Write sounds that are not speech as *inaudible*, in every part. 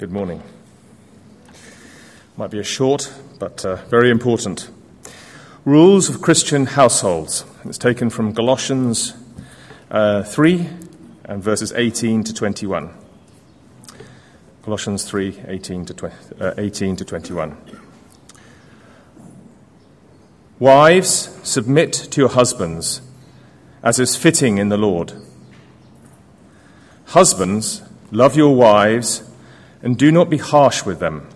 Good morning. Might be a short, but uh, very important. Rules of Christian households. It's taken from Colossians uh, 3 and verses 18 to 21. Colossians 3 18 to, 20, uh, 18 to 21. Wives, submit to your husbands as is fitting in the Lord. Husbands, love your wives and do not be harsh with them.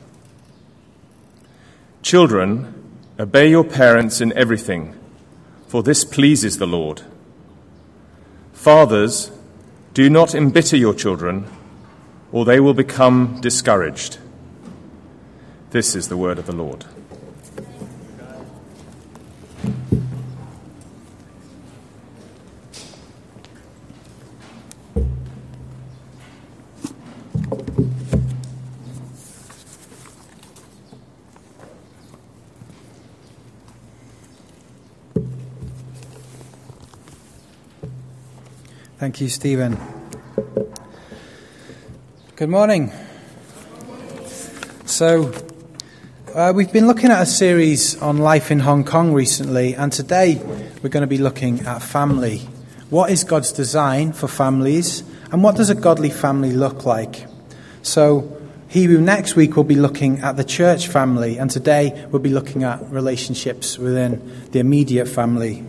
Children, obey your parents in everything, for this pleases the Lord. Fathers, do not embitter your children, or they will become discouraged. This is the word of the Lord. Thank you, Stephen. Good morning. So, uh, we've been looking at a series on life in Hong Kong recently, and today we're going to be looking at family. What is God's design for families, and what does a godly family look like? So, Hebrew next week we'll be looking at the church family, and today we'll be looking at relationships within the immediate family.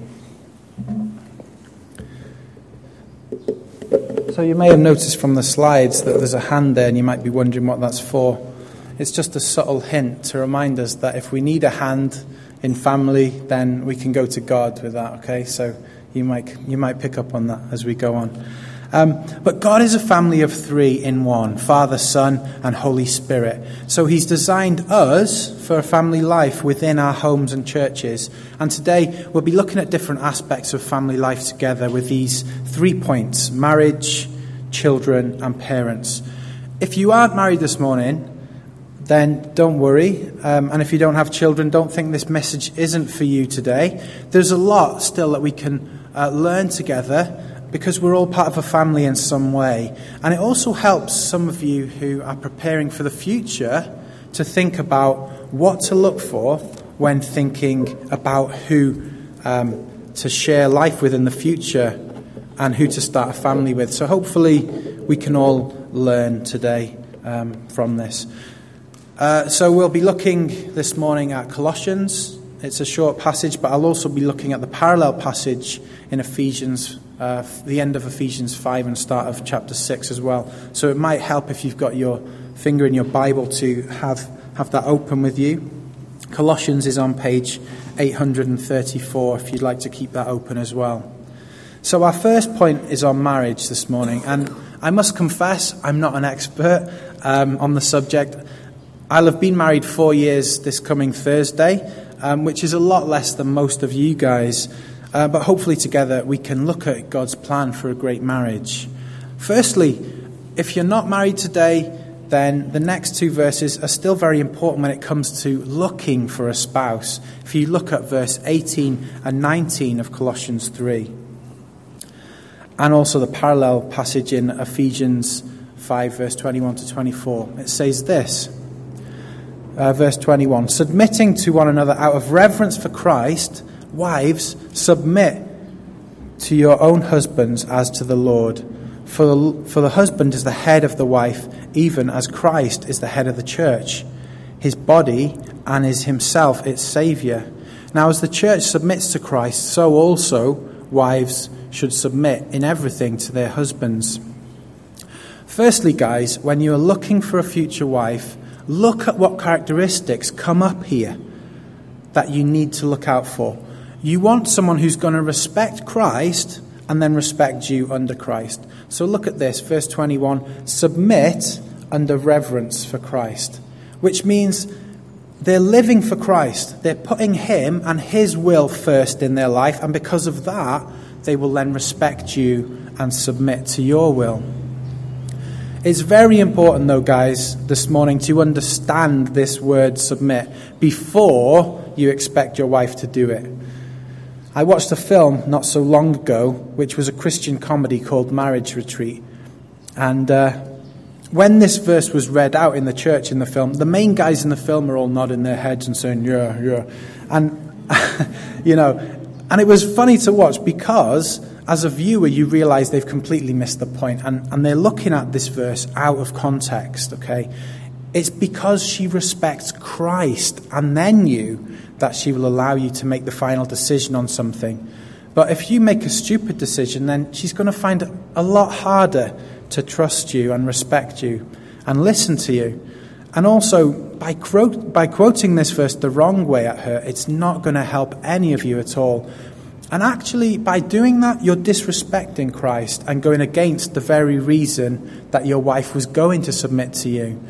So you may have noticed from the slides that there's a hand there, and you might be wondering what that's for. It's just a subtle hint to remind us that if we need a hand in family, then we can go to God with that. Okay, so you might you might pick up on that as we go on. Um, but God is a family of three in one Father, Son, and Holy Spirit. So He's designed us for a family life within our homes and churches. And today we'll be looking at different aspects of family life together with these three points marriage, children, and parents. If you aren't married this morning, then don't worry. Um, and if you don't have children, don't think this message isn't for you today. There's a lot still that we can uh, learn together because we're all part of a family in some way. And it also helps some of you who are preparing for the future to think about what to look for when thinking about who um, to share life with in the future and who to start a family with. So hopefully we can all learn today um, from this. Uh, so we'll be looking this morning at Colossians. It's a short passage, but I'll also be looking at the parallel passage in Ephesians uh, the end of Ephesians 5 and start of chapter 6 as well. So it might help if you've got your finger in your Bible to have, have that open with you. Colossians is on page 834 if you'd like to keep that open as well. So our first point is on marriage this morning, and I must confess I'm not an expert um, on the subject. I'll have been married four years this coming Thursday, um, which is a lot less than most of you guys. Uh, but hopefully, together, we can look at God's plan for a great marriage. Firstly, if you're not married today, then the next two verses are still very important when it comes to looking for a spouse. If you look at verse 18 and 19 of Colossians 3, and also the parallel passage in Ephesians 5, verse 21 to 24, it says this. Uh, verse 21 Submitting to one another out of reverence for Christ, Wives, submit to your own husbands as to the Lord. For the, for the husband is the head of the wife, even as Christ is the head of the church, his body, and is himself its Saviour. Now, as the church submits to Christ, so also wives should submit in everything to their husbands. Firstly, guys, when you are looking for a future wife, look at what characteristics come up here that you need to look out for. You want someone who's going to respect Christ and then respect you under Christ. So look at this, verse 21 submit under reverence for Christ, which means they're living for Christ. They're putting Him and His will first in their life, and because of that, they will then respect you and submit to your will. It's very important, though, guys, this morning to understand this word submit before you expect your wife to do it. I watched a film not so long ago, which was a Christian comedy called Marriage Retreat. And uh, when this verse was read out in the church in the film, the main guys in the film are all nodding their heads and saying, yeah, yeah. And, *laughs* you know, and it was funny to watch because as a viewer, you realize they've completely missed the point and, and they're looking at this verse out of context, okay? It's because she respects Christ and then you that she will allow you to make the final decision on something. But if you make a stupid decision, then she's going to find it a lot harder to trust you and respect you and listen to you. And also, by, by quoting this verse the wrong way at her, it's not going to help any of you at all. And actually, by doing that, you're disrespecting Christ and going against the very reason that your wife was going to submit to you.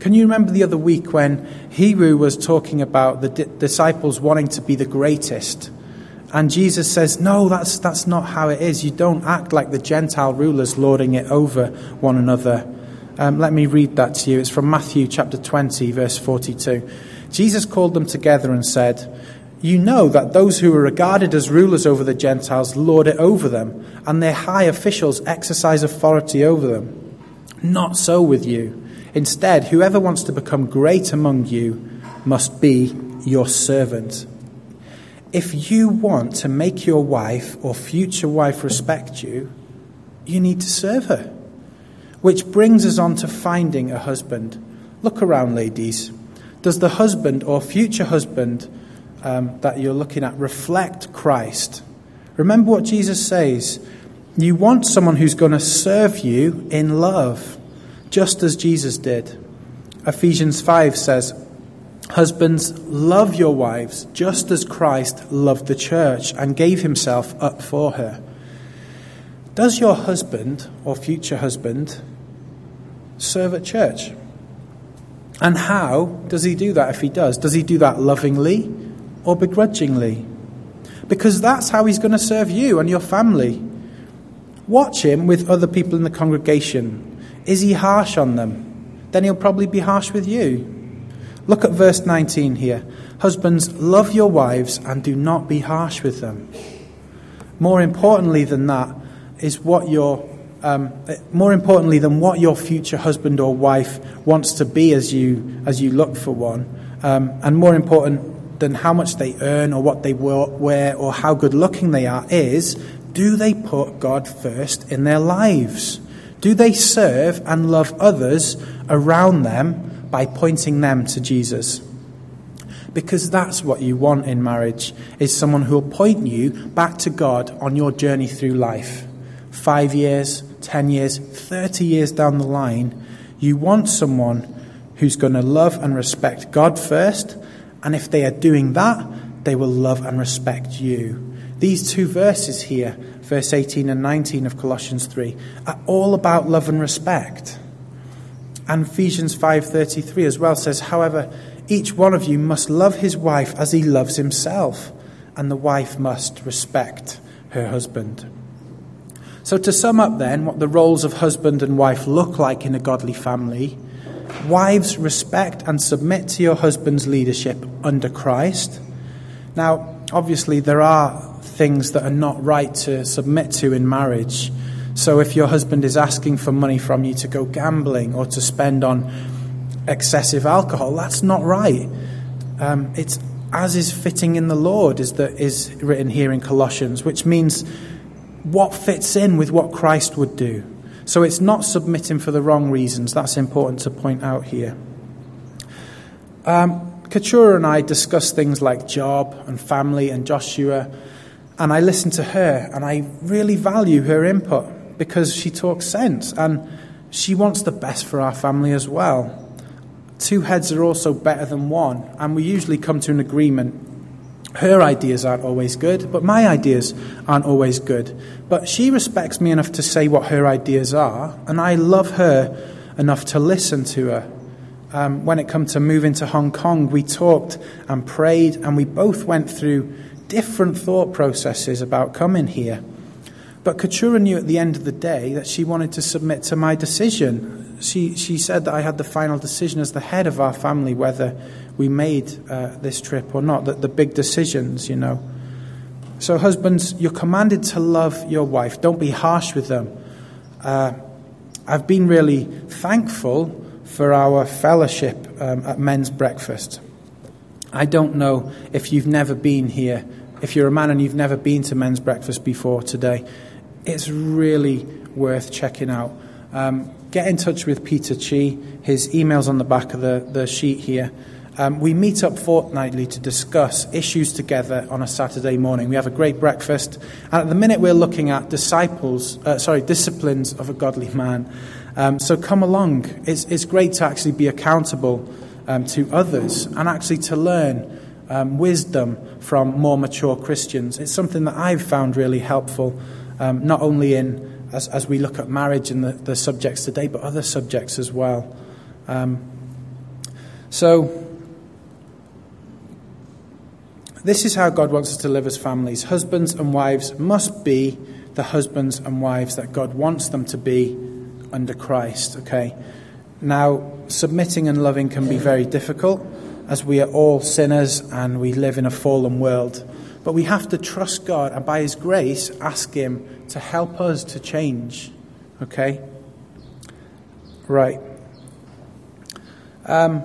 Can you remember the other week when Hebrew was talking about the di- disciples wanting to be the greatest? And Jesus says, No, that's, that's not how it is. You don't act like the Gentile rulers lording it over one another. Um, let me read that to you. It's from Matthew chapter 20, verse 42. Jesus called them together and said, You know that those who are regarded as rulers over the Gentiles lord it over them, and their high officials exercise authority over them. Not so with you. Instead, whoever wants to become great among you must be your servant if you want to make your wife or future wife respect you, you need to serve her. Which brings us on to finding a husband. Look around, ladies. Does the husband or future husband um, that you're looking at reflect Christ? Remember what Jesus says. You want someone who's going to serve you in love, just as Jesus did. Ephesians 5 says, Husbands, love your wives just as Christ loved the church and gave himself up for her. Does your husband or future husband serve at church? And how does he do that if he does? Does he do that lovingly or begrudgingly? Because that's how he's going to serve you and your family. Watch him with other people in the congregation. Is he harsh on them? Then he'll probably be harsh with you. Look at verse 19 here. Husbands, love your wives and do not be harsh with them. More importantly than that is what your um, more importantly than what your future husband or wife wants to be as you as you look for one, um, and more important than how much they earn or what they wear or how good looking they are is do they put God first in their lives? Do they serve and love others around them by pointing them to Jesus. Because that's what you want in marriage is someone who will point you back to God on your journey through life. 5 years, 10 years, 30 years down the line, you want someone who's going to love and respect God first, and if they are doing that, they will love and respect you. These two verses here, verse 18 and 19 of Colossians 3, are all about love and respect. And Ephesians 5:33 as well says, "However, each one of you must love his wife as he loves himself, and the wife must respect her husband." So to sum up then what the roles of husband and wife look like in a godly family, wives respect and submit to your husband's leadership under Christ. Now, obviously there are things that are not right to submit to in marriage. So if your husband is asking for money from you to go gambling or to spend on excessive alcohol, that's not right. Um, it's as is fitting in the Lord, is, that is written here in Colossians, which means what fits in with what Christ would do. So it's not submitting for the wrong reasons. That's important to point out here. Um, Keturah and I discussed things like job and family and Joshua, and I listened to her, and I really value her input because she talks sense and she wants the best for our family as well. Two heads are also better than one, and we usually come to an agreement. Her ideas aren't always good, but my ideas aren't always good. But she respects me enough to say what her ideas are, and I love her enough to listen to her. Um, when it came to moving to Hong Kong, we talked and prayed, and we both went through different thought processes about coming here. But Keturah knew at the end of the day that she wanted to submit to my decision. She, she said that I had the final decision as the head of our family whether we made uh, this trip or not, that the big decisions, you know. So, husbands, you're commanded to love your wife. Don't be harsh with them. Uh, I've been really thankful for our fellowship um, at men's breakfast. I don't know if you've never been here, if you're a man and you've never been to men's breakfast before today, it's really worth checking out. Um, get in touch with Peter Chi. His email's on the back of the, the sheet here. Um, we meet up fortnightly to discuss issues together on a Saturday morning. We have a great breakfast, and at the minute we're looking at disciples, uh, sorry, disciplines of a godly man. Um, so come along. It's, it's great to actually be accountable um, to others and actually to learn um, wisdom from more mature Christians. It's something that I've found really helpful, um, not only in as, as we look at marriage and the, the subjects today, but other subjects as well. Um, so, this is how God wants us to live as families. Husbands and wives must be the husbands and wives that God wants them to be under Christ, okay? Now, submitting and loving can be very difficult as we are all sinners and we live in a fallen world. But we have to trust God and by His grace ask Him to help us to change. Okay? Right. Um,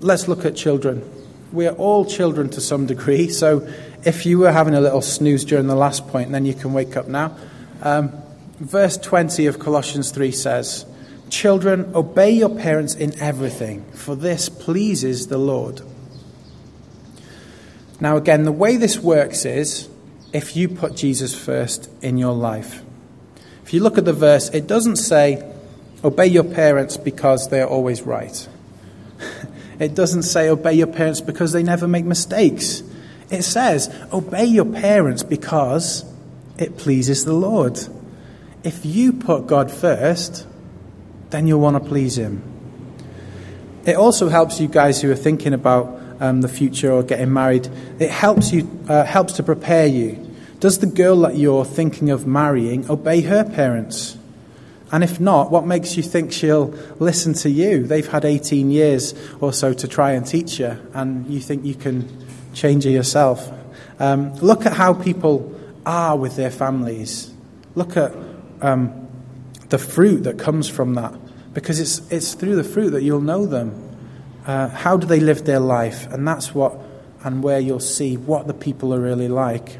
let's look at children. We are all children to some degree, so if you were having a little snooze during the last point, then you can wake up now. Um, verse 20 of Colossians 3 says, Children, obey your parents in everything, for this pleases the Lord. Now, again, the way this works is if you put Jesus first in your life. If you look at the verse, it doesn't say, obey your parents because they're always right. *laughs* it doesn't say, obey your parents because they never make mistakes. It says, obey your parents because it pleases the Lord. If you put God first, then you'll want to please Him. It also helps you guys who are thinking about um, the future or getting married. It helps you uh, helps to prepare you. Does the girl that you're thinking of marrying obey her parents? And if not, what makes you think she'll listen to you? They've had 18 years or so to try and teach her, and you think you can change her yourself. Um, look at how people are with their families. Look at um, the fruit that comes from that, because it's, it's through the fruit that you'll know them. Uh, how do they live their life? And that's what and where you'll see what the people are really like.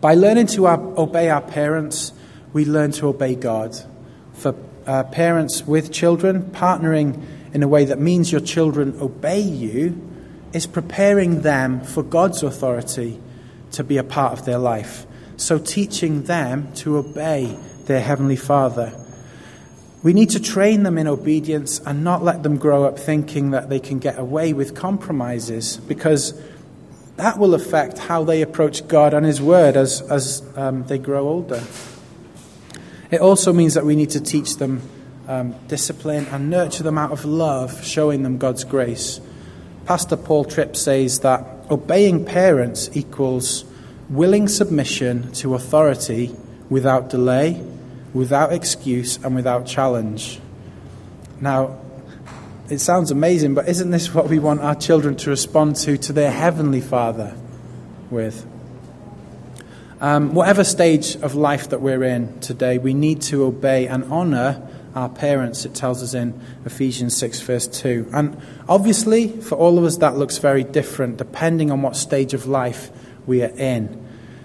By learning to our, obey our parents, we learn to obey God. For uh, parents with children, partnering in a way that means your children obey you is preparing them for God's authority to be a part of their life. So, teaching them to obey their Heavenly Father. We need to train them in obedience and not let them grow up thinking that they can get away with compromises because that will affect how they approach God and His Word as, as um, they grow older. It also means that we need to teach them um, discipline and nurture them out of love, showing them God's grace. Pastor Paul Tripp says that obeying parents equals willing submission to authority without delay, without excuse, and without challenge. Now, it sounds amazing, but isn't this what we want our children to respond to to their Heavenly Father with? Um, whatever stage of life that we're in today, we need to obey and honour our parents, it tells us in Ephesians 6, verse 2. And obviously, for all of us, that looks very different depending on what stage of life we are in.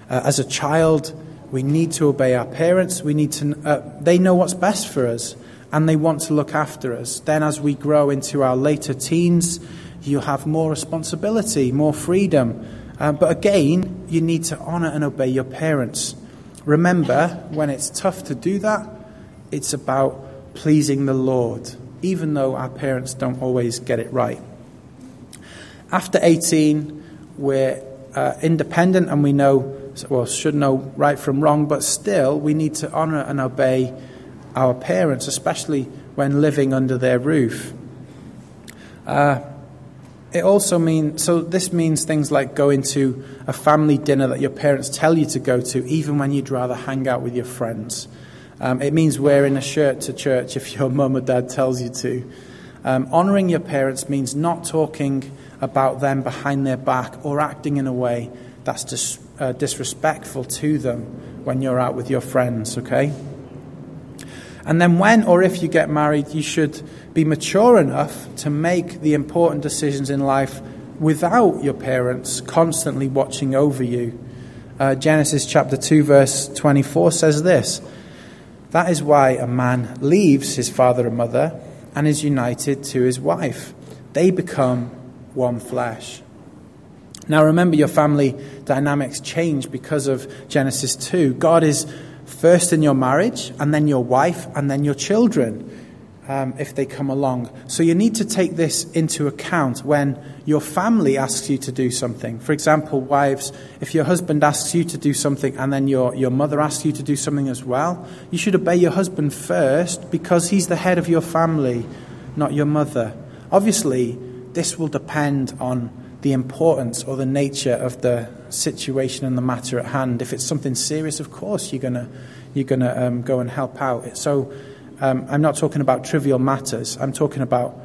Uh, as a child, we need to obey our parents. We need to, uh, they know what's best for us and they want to look after us. Then, as we grow into our later teens, you have more responsibility, more freedom. Uh, but again, you need to honour and obey your parents. Remember, when it's tough to do that, it's about pleasing the Lord, even though our parents don't always get it right. After 18, we're uh, independent and we know, well, should know right from wrong, but still we need to honour and obey our parents, especially when living under their roof. Uh, it also means, so this means things like going to a family dinner that your parents tell you to go to, even when you'd rather hang out with your friends. Um, it means wearing a shirt to church *laughs* if your mum or dad tells you to. Um, honouring your parents means not talking about them behind their back or acting in a way that's dis- uh, disrespectful to them when you're out with your friends, okay? And then, when or if you get married, you should be mature enough to make the important decisions in life without your parents constantly watching over you. Uh, Genesis chapter 2, verse 24 says this That is why a man leaves his father and mother and is united to his wife. They become one flesh. Now, remember, your family dynamics change because of Genesis 2. God is first in your marriage, and then your wife, and then your children, um, if they come along. So you need to take this into account when your family asks you to do something. For example, wives, if your husband asks you to do something and then your, your mother asks you to do something as well, you should obey your husband first because he's the head of your family, not your mother. Obviously, this will depend on the importance or the nature of the situation and the matter at hand. If it's something serious, of course you're gonna you're gonna um, go and help out. So um, I'm not talking about trivial matters. I'm talking about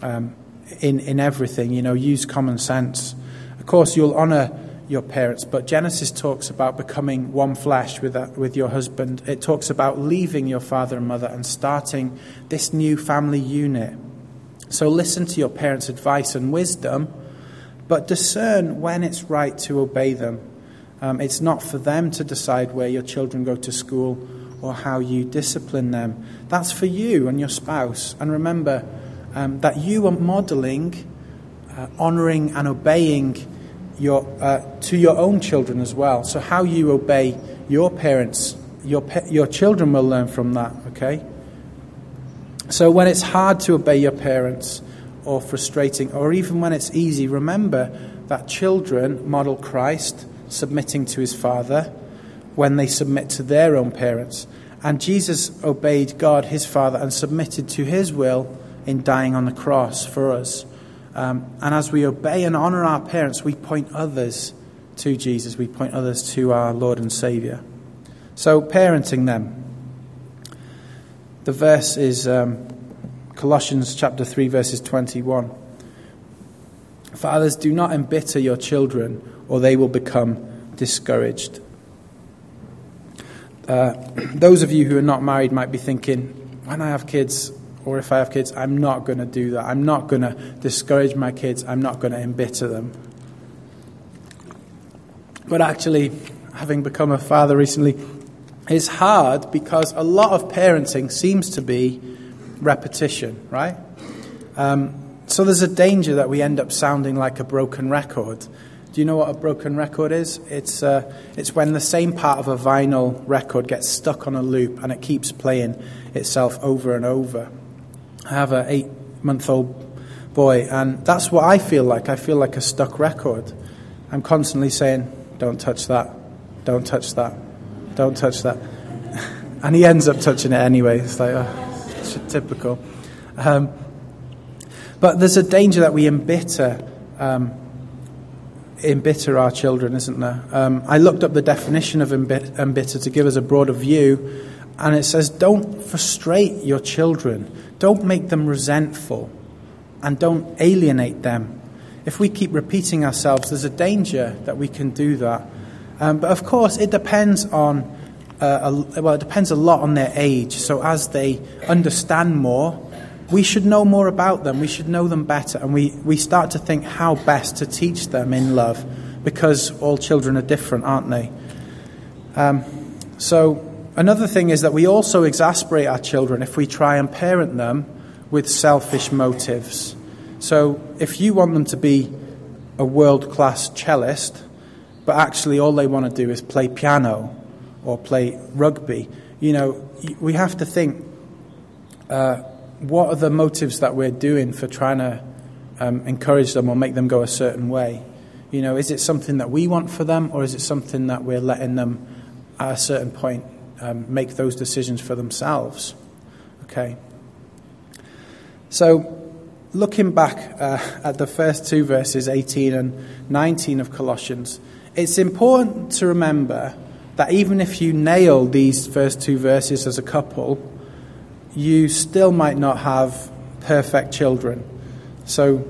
um, in in everything. You know, use common sense. Of course, you'll honour your parents, but Genesis talks about becoming one flesh with that, with your husband. It talks about leaving your father and mother and starting this new family unit. So listen to your parents' advice and wisdom but discern when it's right to obey them. Um, it's not for them to decide where your children go to school or how you discipline them. That's for you and your spouse. And remember um, that you are modeling, uh, honoring, and obeying your, uh, to your own children as well. So, how you obey your parents, your, your children will learn from that, okay? So, when it's hard to obey your parents, or frustrating, or even when it's easy, remember that children model Christ submitting to his Father when they submit to their own parents. And Jesus obeyed God, his Father, and submitted to his will in dying on the cross for us. Um, and as we obey and honor our parents, we point others to Jesus, we point others to our Lord and Savior. So, parenting them. The verse is um, Colossians chapter 3 verses 21. Fathers, do not embitter your children, or they will become discouraged. Uh, *clears throat* those of you who are not married might be thinking, when I have kids, or if I have kids, I'm not going to do that. I'm not going to discourage my kids. I'm not going to embitter them. But actually, having become a father recently, is hard because a lot of parenting seems to be repetition, right? Um, so there's a danger that we end up sounding like a broken record. Do you know what a broken record is? It's, uh, it's when the same part of a vinyl record gets stuck on a loop and it keeps playing itself over and over. I have an eight month old boy, and that's what I feel like. I feel like a stuck record. I'm constantly saying, Don't touch that, don't touch that, don't touch that. *laughs* and he ends up touching it anyway. It's like, oh typical. Um, but there's a danger that we embitter, um, embitter our children, isn't there? Um, I looked up the definition of embitter to give us a broader view, and it says, don't frustrate your children, don't make them resentful, and don't alienate them. If we keep repeating ourselves, there's a danger that we can do that. Um, but of course, it depends on uh, a, well, it depends a lot on their age. So as they understand more, we should know more about them. We should know them better. And we, we start to think how best to teach them in love because all children are different, aren't they? Um, so another thing is that we also exasperate our children if we try and parent them with selfish motives. So if you want them to be a world class cellist, but actually all they want to do is play piano or play rugby. You know, we have to think uh, what are the motives that we're doing for trying to um, encourage them or make them go a certain way? You know, is it something that we want for them, or is it something that we're letting them at a certain point um, make those decisions for themselves? Okay. So, looking back uh, at the first two verses, 18 and 19 of Colossians, it's important to remember that even if you nail these first two verses as a couple, you still might not have perfect children. So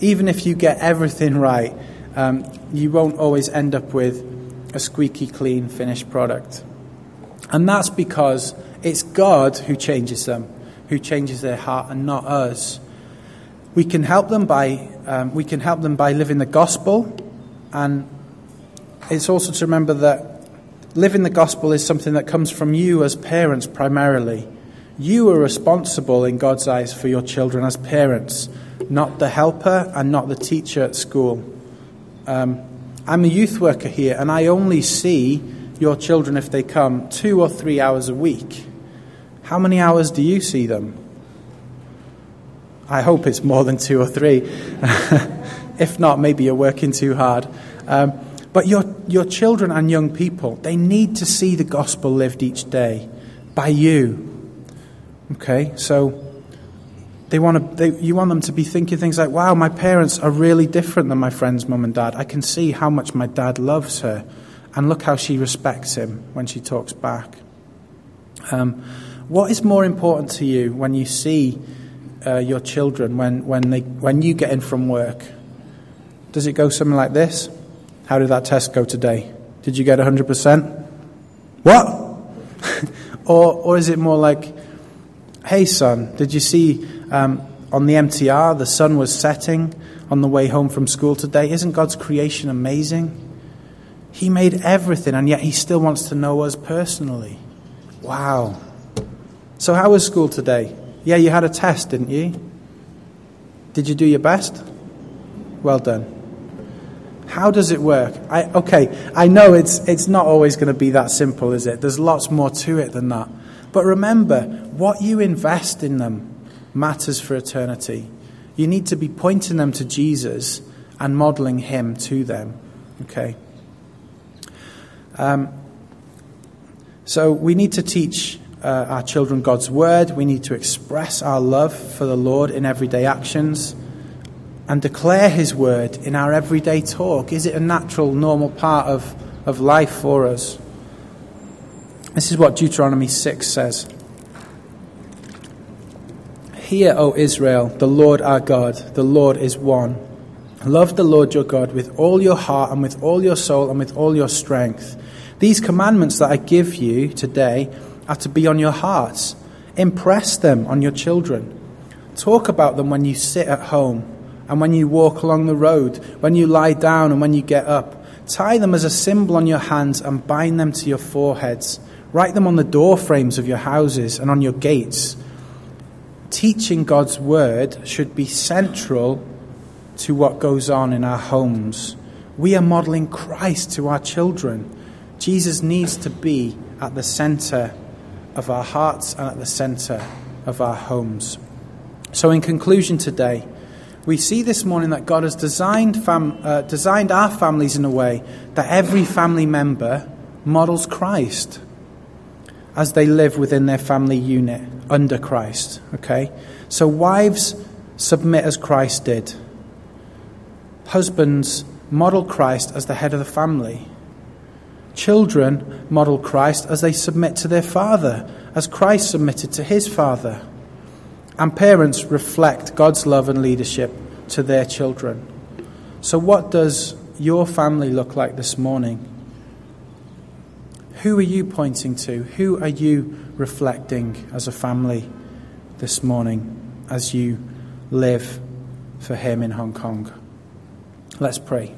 even if you get everything right, um, you won't always end up with a squeaky clean finished product. And that's because It's God who changes them, who changes their heart, and not us. We can help them by um, we can help them by living the gospel, and it's also to remember that living the gospel is something that comes from you as parents primarily. You are responsible in God's eyes for your children as parents, not the helper and not the teacher at school. Um, I'm a youth worker here, and I only see your children if they come two or three hours a week. How many hours do you see them? I hope it's more than two or three. *laughs* if not, maybe you're working too hard. Um, but your, your children and young people, they need to see the gospel lived each day by you. Okay, so they want to, they, you want them to be thinking things like, wow, my parents are really different than my friend's mum and dad. I can see how much my dad loves her, and look how she respects him when she talks back. Um, what is more important to you when you see uh, your children when, when, they, when you get in from work? Does it go something like this? How did that test go today? Did you get 100%? What? *laughs* or, or is it more like, hey, son, did you see um, on the MTR the sun was setting on the way home from school today? Isn't God's creation amazing? He made everything, and yet He still wants to know us personally. Wow. So, how was school today? Yeah, you had a test, didn't you? Did you do your best? Well done. How does it work? I, okay, I know it's, it's not always going to be that simple, is it? There's lots more to it than that. But remember, what you invest in them matters for eternity. You need to be pointing them to Jesus and modeling Him to them. Okay? Um, so we need to teach uh, our children God's Word. We need to express our love for the Lord in everyday actions and declare His word in our everyday talk? Is it a natural, normal part of, of life for us? This is what Deuteronomy 6 says. Hear, O Israel, the Lord our God, the Lord is one. Love the Lord your God with all your heart and with all your soul and with all your strength. These commandments that I give you today are to be on your hearts. Impress them on your children. Talk about them when you sit at home and when you walk along the road, when you lie down and when you get up. Tie them as a symbol on your hands and bind them to your foreheads. Write them on the door frames of your houses and on your gates. Teaching God's word should be central to what goes on in our homes. We are modeling Christ to our children. Jesus needs to be at the center of our hearts and at the center of our homes. So, in conclusion today, we see this morning that God has designed, fam- uh, designed our families in a way that every family member models Christ as they live within their family unit under Christ. Okay? So, wives submit as Christ did, husbands model Christ as the head of the family. Children model Christ as they submit to their father, as Christ submitted to his father. And parents reflect God's love and leadership to their children. So, what does your family look like this morning? Who are you pointing to? Who are you reflecting as a family this morning as you live for Him in Hong Kong? Let's pray.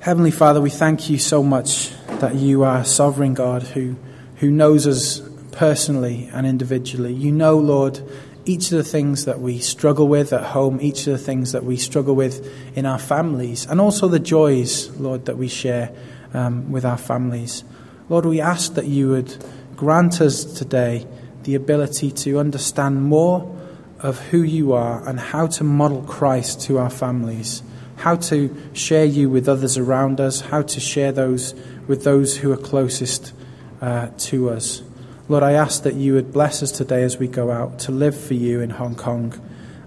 Heavenly Father, we thank you so much that you are sovereign God who, who knows us personally and individually. You know, Lord, each of the things that we struggle with at home, each of the things that we struggle with in our families, and also the joys, Lord, that we share um, with our families. Lord, we ask that you would grant us today the ability to understand more of who you are and how to model Christ to our families, how to share you with others around us, how to share those with those who are closest uh, to us. Lord, I ask that you would bless us today as we go out to live for you in Hong Kong.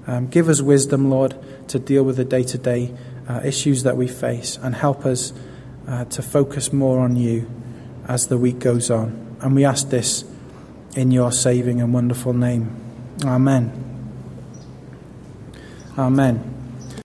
Um, give us wisdom, Lord, to deal with the day to day issues that we face and help us uh, to focus more on you as the week goes on. And we ask this in your saving and wonderful name. Amen. Amen.